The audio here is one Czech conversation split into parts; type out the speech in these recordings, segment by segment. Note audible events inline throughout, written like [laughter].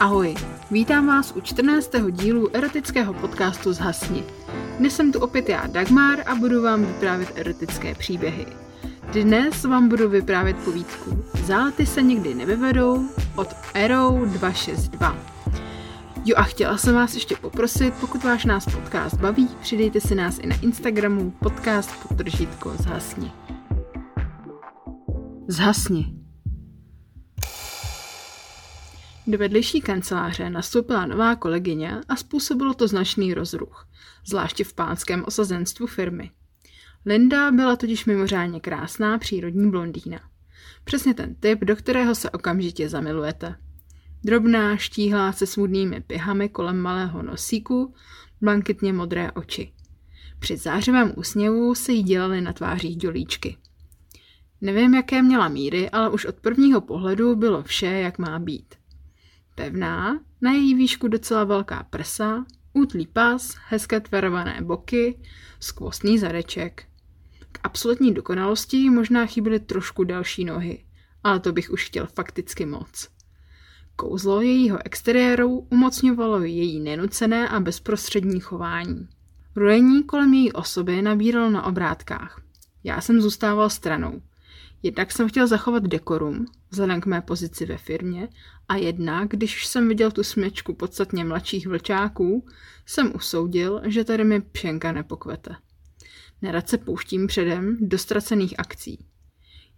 Ahoj, vítám vás u 14. dílu erotického podcastu Zhasni. Dnes jsem tu opět já, Dagmar, a budu vám vyprávět erotické příběhy. Dnes vám budu vyprávět povídku Zálety se nikdy nevyvedou od Arrow 262. Jo a chtěla jsem vás ještě poprosit, pokud váš nás podcast baví, přidejte si nás i na Instagramu podcast podtržítko Zhasni. Zhasni. Do vedlejší kanceláře nastoupila nová kolegyně a způsobilo to značný rozruch, zvláště v pánském osazenstvu firmy. Linda byla totiž mimořádně krásná přírodní blondýna. Přesně ten typ, do kterého se okamžitě zamilujete. Drobná, štíhlá se smutnými pihami kolem malého nosíku, blanketně modré oči. Při zářivém úsměvu se jí dělaly na tvářích dělíčky. Nevím, jaké měla míry, ale už od prvního pohledu bylo vše, jak má být. Pevná, na její výšku docela velká prsa, útlý pas, hezké tvarované boky, skvostný zadeček. K absolutní dokonalosti možná chyběly trošku další nohy, ale to bych už chtěl fakticky moc. Kouzlo jejího exteriéru umocňovalo její nenucené a bezprostřední chování. Rojení kolem její osoby nabíralo na obrátkách. Já jsem zůstával stranou. Jednak jsem chtěl zachovat dekorum, vzhledem k mé pozici ve firmě, a jednak, když jsem viděl tu smečku podstatně mladších vlčáků, jsem usoudil, že tady mi pšenka nepokvete. Nerad se pouštím předem do ztracených akcí.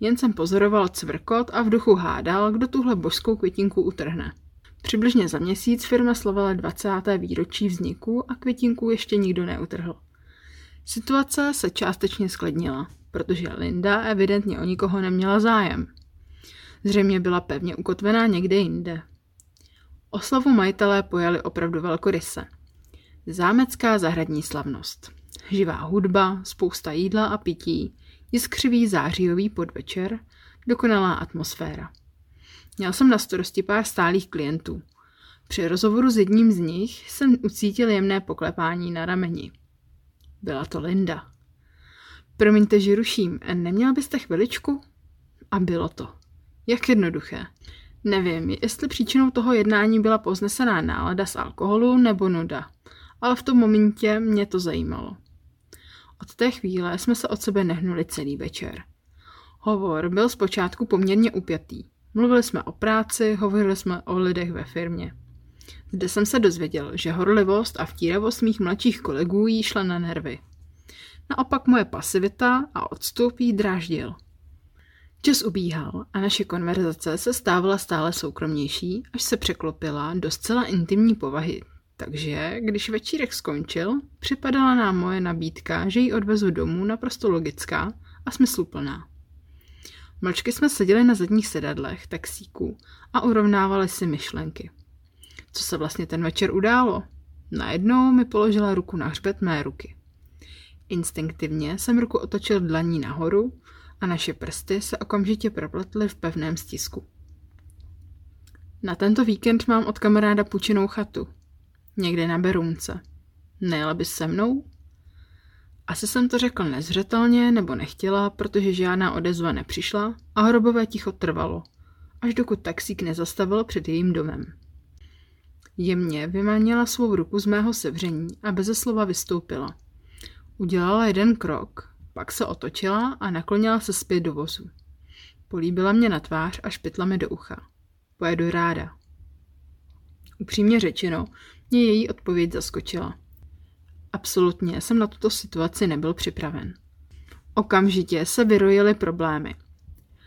Jen jsem pozoroval cvrkot a v duchu hádal, kdo tuhle božskou květinku utrhne. Přibližně za měsíc firma slavila 20. výročí vzniku a květinku ještě nikdo neutrhl. Situace se částečně sklednila, protože Linda evidentně o nikoho neměla zájem. Zřejmě byla pevně ukotvená někde jinde. Oslavu majitelé pojali opravdu velkoryse. Zámecká zahradní slavnost. Živá hudba, spousta jídla a pití, jiskřivý zářijový podvečer, dokonalá atmosféra. Měl jsem na starosti pár stálých klientů. Při rozhovoru s jedním z nich jsem ucítil jemné poklepání na rameni. Byla to Linda. Promiňte, že ruším, neměl byste chviličku? A bylo to. Jak jednoduché. Nevím, jestli příčinou toho jednání byla poznesená nálada z alkoholu nebo nuda, ale v tom momentě mě to zajímalo. Od té chvíle jsme se od sebe nehnuli celý večer. Hovor byl zpočátku poměrně upjatý. Mluvili jsme o práci, hovořili jsme o lidech ve firmě. Zde jsem se dozvěděl, že horlivost a vtíravost mých mladších kolegů jí šla na nervy. Naopak moje pasivita a odstup jí dráždil. Čas ubíhal a naše konverzace se stávala stále soukromnější, až se překlopila do zcela intimní povahy. Takže, když večírek skončil, připadala nám moje nabídka, že ji odvezu domů naprosto logická a smysluplná. Mlčky jsme seděli na zadních sedadlech taxíku a urovnávali si myšlenky. Co se vlastně ten večer událo? Najednou mi položila ruku na hřbet mé ruky. Instinktivně jsem ruku otočil dlaní nahoru a naše prsty se okamžitě propletly v pevném stisku. Na tento víkend mám od kamaráda půjčenou chatu. Někde na Berunce. Nejela bys se mnou? Asi jsem to řekl nezřetelně nebo nechtěla, protože žádná odezva nepřišla a hrobové ticho trvalo, až dokud taxík nezastavil před jejím domem. Jemně vymanila svou ruku z mého sevření a beze slova vystoupila. Udělala jeden krok, pak se otočila a naklonila se zpět do vozu. Políbila mě na tvář a špitla mi do ucha. Pojedu ráda. Upřímně řečeno, mě její odpověď zaskočila. Absolutně jsem na tuto situaci nebyl připraven. Okamžitě se vyrojily problémy.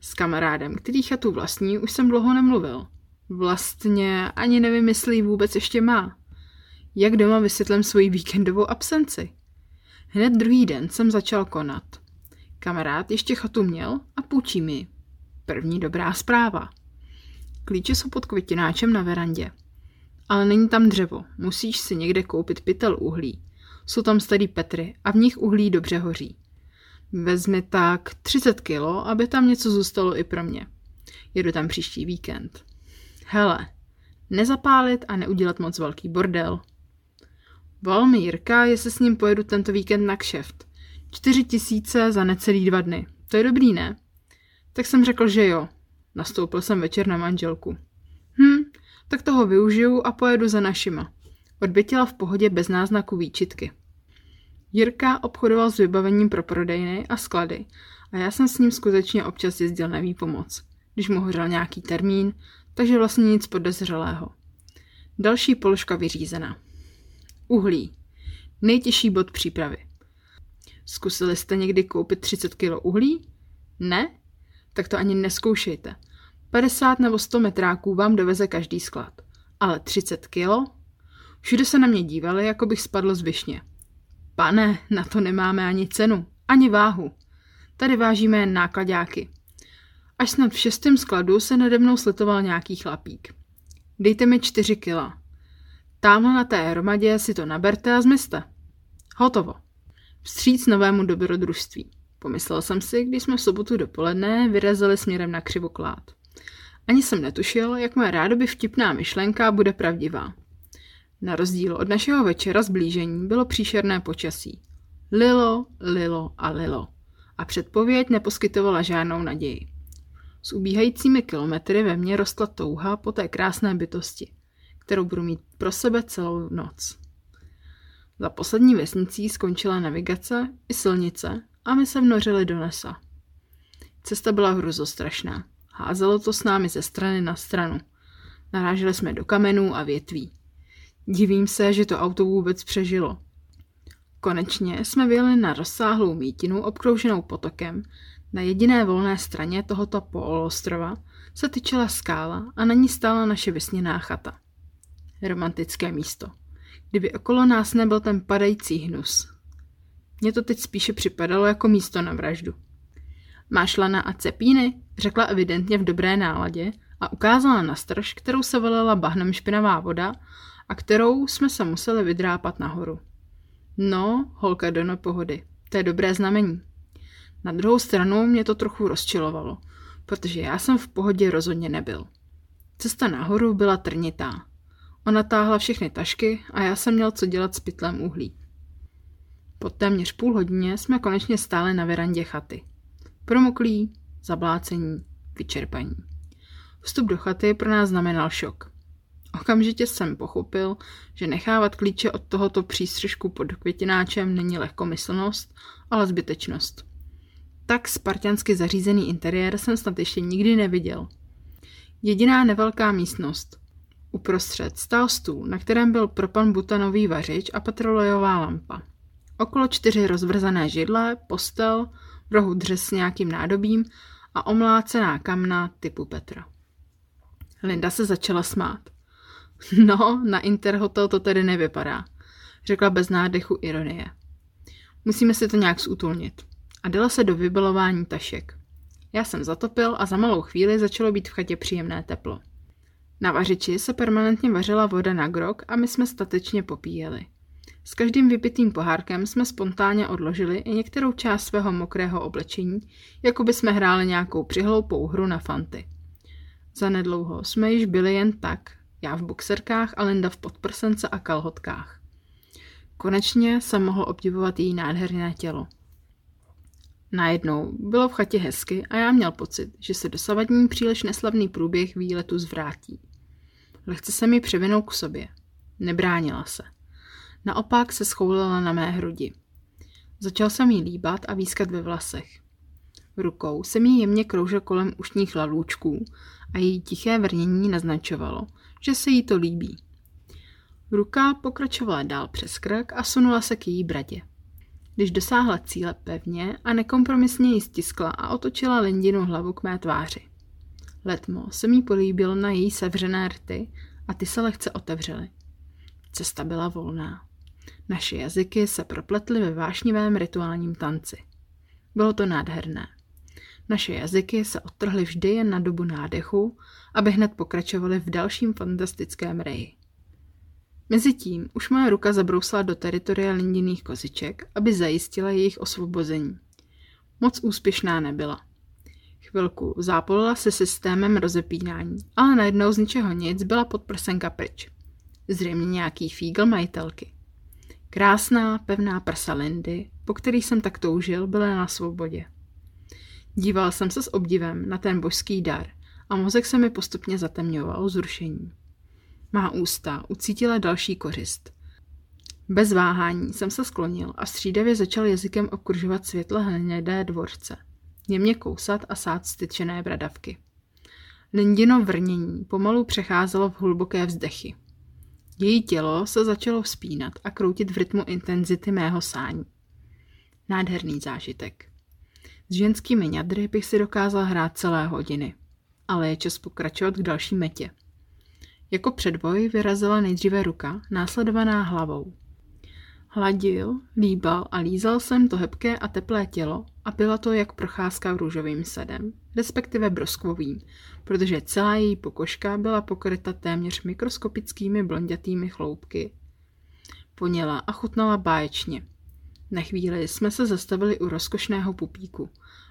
S kamarádem, který chatu vlastní, už jsem dlouho nemluvil. Vlastně ani nevím, jestli ji vůbec ještě má. Jak doma vysvětlím svoji víkendovou absenci? Hned druhý den jsem začal konat. Kamarád ještě chatu měl a půjčí mi. První dobrá zpráva. Klíče jsou pod květináčem na verandě. Ale není tam dřevo, musíš si někde koupit pytel uhlí. Jsou tam starý Petry a v nich uhlí dobře hoří. Vezmi tak 30 kilo, aby tam něco zůstalo i pro mě. Jedu tam příští víkend. Hele, nezapálit a neudělat moc velký bordel. Volal mi Jirka, jestli s ním pojedu tento víkend na kšeft. Čtyři tisíce za necelý dva dny. To je dobrý, ne? Tak jsem řekl, že jo. Nastoupil jsem večer na manželku. Hm, tak toho využiju a pojedu za našima. Odbytila v pohodě bez náznaku výčitky. Jirka obchodoval s vybavením pro prodejny a sklady a já jsem s ním skutečně občas jezdil na výpomoc, když mu hořel nějaký termín, takže vlastně nic podezřelého. Další položka vyřízená. Uhlí. Nejtěžší bod přípravy. Zkusili jste někdy koupit 30 kg uhlí? Ne? Tak to ani neskoušejte. 50 nebo 100 metráků vám doveze každý sklad. Ale 30 kg? Všude se na mě dívali, jako bych spadl z višně. Pane, na to nemáme ani cenu, ani váhu. Tady vážíme jen nákladáky. Až snad v šestém skladu se nade mnou slitoval nějaký chlapík. Dejte mi čtyři kila. Tamhle na té hromadě si to naberte a zmizte. Hotovo. Vstříc novému dobrodružství. Pomyslel jsem si, když jsme v sobotu dopoledne vyrazili směrem na křivoklád. Ani jsem netušil, jak moje rádoby vtipná myšlenka bude pravdivá. Na rozdíl od našeho večera zblížení bylo příšerné počasí. Lilo, lilo a lilo. A předpověď neposkytovala žádnou naději. S ubíhajícími kilometry ve mně rostla touha po té krásné bytosti, kterou budu mít pro sebe celou noc. Za poslední vesnicí skončila navigace i silnice a my se vnořili do lesa. Cesta byla hruzostrašná. Házelo to s námi ze strany na stranu. Naráželi jsme do kamenů a větví. Divím se, že to auto vůbec přežilo. Konečně jsme vyjeli na rozsáhlou mítinu obkrouženou potokem. Na jediné volné straně tohoto poloostrova se tyčela skála a na ní stála naše vysněná chata. Romantické místo. Kdyby okolo nás nebyl ten padající hnus. Mně to teď spíše připadalo jako místo na vraždu. Máš lana a cepíny? Řekla evidentně v dobré náladě a ukázala na strž, kterou se valila bahnem špinavá voda a kterou jsme se museli vydrápat nahoru. No, holka do pohody. To je dobré znamení. Na druhou stranu mě to trochu rozčilovalo, protože já jsem v pohodě rozhodně nebyl. Cesta nahoru byla trnitá. Ona táhla všechny tašky a já jsem měl co dělat s pytlem uhlí. Po téměř půl hodině jsme konečně stáli na verandě chaty. Promoklí, zablácení, vyčerpaní. Vstup do chaty pro nás znamenal šok. Okamžitě jsem pochopil, že nechávat klíče od tohoto přístřežku pod květináčem není lehkomyslnost, ale zbytečnost. Tak spartiansky zařízený interiér jsem snad ještě nikdy neviděl. Jediná nevelká místnost. Uprostřed stál stůl, na kterém byl propan butanový vařič a petrolejová lampa. Okolo čtyři rozvrzané židle, postel, v rohu dřes s nějakým nádobím a omlácená kamna typu Petra. Linda se začala smát. [laughs] No, na Interhotel to tedy nevypadá, řekla bez nádechu ironie. Musíme si to nějak zútulnit. A dala se do vybalování tašek. Já jsem zatopil a za malou chvíli začalo být v chatě příjemné teplo. Na vařiči se permanentně vařila voda na grok a my jsme statečně popíjeli. S každým vypitým pohárkem jsme spontánně odložili i některou část svého mokrého oblečení, jako by jsme hráli nějakou přihloupou hru na fanty. Zanedlouho jsme již byli jen tak, já v boxerkách a Linda v podprsence a kalhotkách. Konečně jsem mohl obdivovat její nádherné tělo. Najednou bylo v chatě hezky a já měl pocit, že se dosavadní příliš neslavný průběh výletu zvrátí. Lehce se mi převinul k sobě. Nebránila se. Naopak se schoulila na mé hrudi. Začal jsem jí líbat a výskat ve vlasech. Rukou jsem jí jemně kroužil kolem ušních lalůčků a její tiché vrnění naznačovalo, že se jí to líbí. Ruka pokračovala dál přes krk a sunula se k její bradě. Když dosáhla cíle pevně a nekompromisně ji stiskla a otočila Lindinu hlavu k mé tváři. Letmo se mi políbil na její sevřené rty a ty se lehce otevřely. Cesta byla volná. Naše jazyky se propletly ve vášnivém rituálním tanci. Bylo to nádherné. Naše jazyky se odtrhly vždy jen na dobu nádechu, aby hned pokračovaly v dalším fantastickém reji. Mezitím už moje ruka zabrousila do teritoria lindiných koziček, aby zajistila jejich osvobození. Moc úspěšná nebyla. Chvilku zápolila se systémem rozepínání, ale najednou z ničeho nic byla podprsenka pryč. Zřejmě nějaký fígl majitelky. Krásná, pevná prsa Lindy, po který jsem tak toužil, byla na svobodě. Díval jsem se s obdivem na ten božský dar a mozek se mi postupně zatemňoval zrušení. Má ústa ucítila další kořist. Bez váhání jsem se sklonil a střídavě začal jazykem obkružovat světle hnědé dvorce. Jemně kousat a sát styčené bradavky. Lindino vrnění pomalu přecházelo v hluboké vzdechy. Její tělo se začalo vzpínat a kroutit v rytmu intenzity mého sání. Nádherný zážitek. S ženskými ňadry bych si dokázal hrát celé hodiny, ale je čas pokračovat k další metě. Jako předboj vyrazila nejdříve ruka, následovaná hlavou. Hladil, líbal a lízal jsem to hebké a teplé tělo a byla to jak procházka růžovým sadem, respektive broskvovým, protože celá její pokožka byla pokryta téměř mikroskopickými blondětými chloupky. Poněla a chutnala báječně. Na chvíli jsme se zastavili u rozkošného pupíku,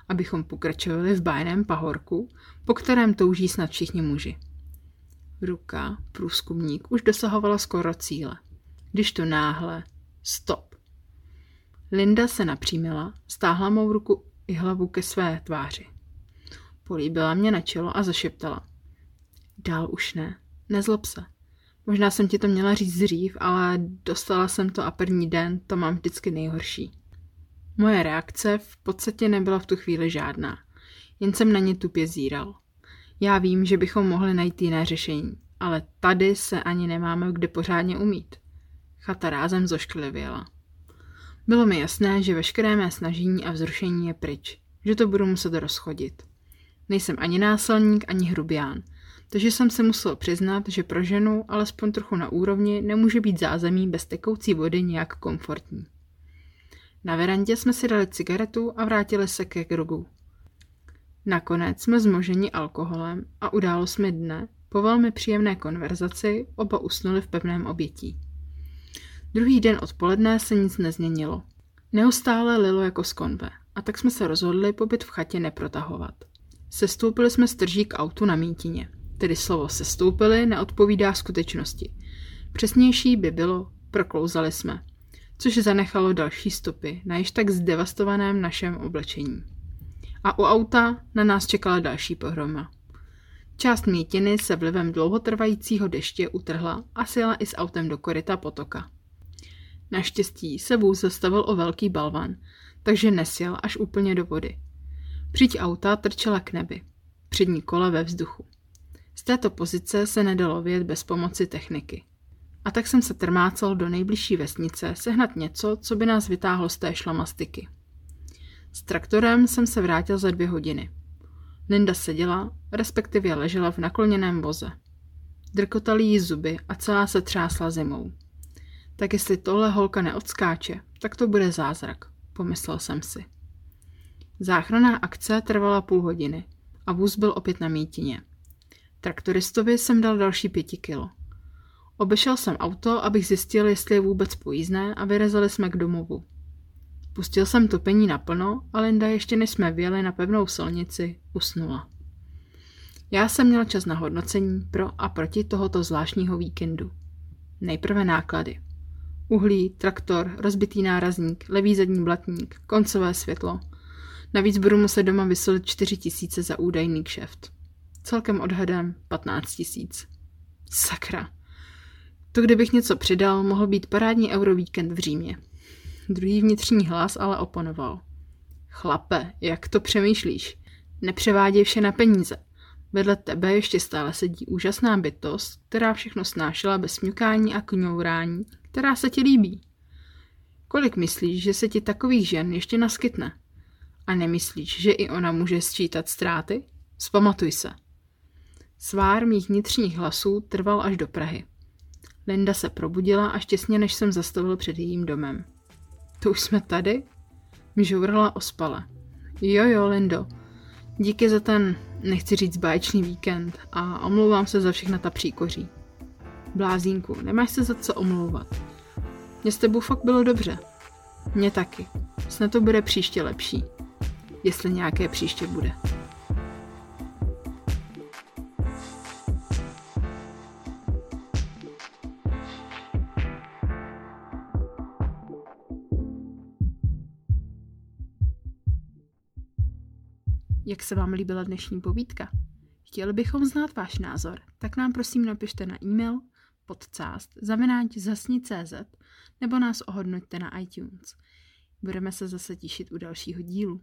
abychom pokračovali v bájném pahorku, po kterém touží snad všichni muži. Ruka, průzkumník, už dosahovala skoro cíle. Když to náhle, stop. Linda se napřímila, stáhla mou ruku i hlavu ke své tváři. Políbila mě na čelo a zašeptala. Dál už ne, nezlob se. Možná jsem ti to měla říct dřív, ale dostala jsem to a první den to mám vždycky nejhorší. Moje reakce v podstatě nebyla v tu chvíli žádná. Jen jsem na ně tupě zíral. Já vím, že bychom mohli najít jiné řešení, ale tady se ani nemáme kde pořádně umít. Chata rázem zošklivěla. Bylo mi jasné, že veškeré mé snažení a vzrušení je pryč, že to budu muset rozchodit. Nejsem ani násilník, ani hrubián, takže jsem se musel přiznat, že pro ženu, alespoň trochu na úrovni, nemůže být zázemí bez tekoucí vody nějak komfortní. Na verandě jsme si dali cigaretu a vrátili se ke grogu. Nakonec jsme zmoženi alkoholem a mi dne, po velmi příjemné konverzaci, oba usnuli v pevném obětí. Druhý den odpoledne se nic nezměnilo. Neustále lilo jako z konve a tak jsme se rozhodli pobyt v chatě neprotahovat. Sestoupili jsme z trží k autu na mítině. Tedy slovo sestoupili neodpovídá skutečnosti. Přesnější by bylo proklouzali jsme, což zanechalo další stopy na již tak zdevastovaném našem oblečení. A u auta na nás čekala další pohroma. Část mítiny se vlivem dlouhotrvajícího deště utrhla a sjela i s autem do koryta potoka. Naštěstí se vůz zastavil o velký balvan, takže nesjel až úplně do vody. Přiď auta trčela k nebi, přední kola ve vzduchu. Z této pozice se nedalo vědět bez pomoci techniky. A tak jsem se trmácal do nejbližší vesnice sehnat něco, co by nás vytáhlo z té šlamastiky. S traktorem jsem se vrátil za dvě hodiny. Linda seděla, respektive ležela v nakloněném voze. Drkotaly jí zuby a celá se třásla zimou. Tak jestli tohle holka neodskáče, tak to bude zázrak, pomyslel jsem si. Záchranná akce trvala půl hodiny a vůz byl opět na mítině. Traktoristovi jsem dal další pěti kilo. Obešel jsem auto, abych zjistil, jestli je vůbec pojízdné a vyrazili jsme k domovu. Pustil jsem topení naplno a Linda ještě než jsme vyjeli na pevnou silnici, usnula. Já jsem měl čas na hodnocení pro a proti tohoto zvláštního víkendu. Nejprve náklady. Uhlí, traktor, rozbitý nárazník, levý zadní blatník, koncové světlo. Navíc budu muset doma vysolit 4 tisíce za údajný kšeft. Celkem odhadem 15 tisíc. Sakra. To, kdybych něco přidal, mohl být parádní eurovíkend v Římě. Druhý vnitřní hlas ale oponoval. Chlape, jak to přemýšlíš? Nepřeváděj vše na peníze. Vedle tebe ještě stále sedí úžasná bytost, která všechno snášela bez mňukání a kňourání, která se ti líbí. Kolik myslíš, že se ti takových žen ještě naskytne? A nemyslíš, že i ona může sčítat ztráty? Vzpamatuj se. Svár mých vnitřních hlasů trval až do Prahy. Linda se probudila až těsně, než jsem zastavil před jejím domem. To už jsme tady? Žourala ospale. Jo, jo, Lindo. Díky za ten, nechci říct báječný víkend a omlouvám se za všechna ta příkoří. Blázínku, nemáš se za co omlouvat. Mně s tebou fakt bylo dobře. Mně taky. Snad to bude příště lepší. Jestli nějaké příště bude. Jak se vám líbila dnešní povídka? Chtěli bychom znát váš názor, tak nám prosím napište na e-mail podcast zavináč zasni.cz nebo nás ohodnoťte na iTunes. Budeme se zase těšit u dalšího dílu.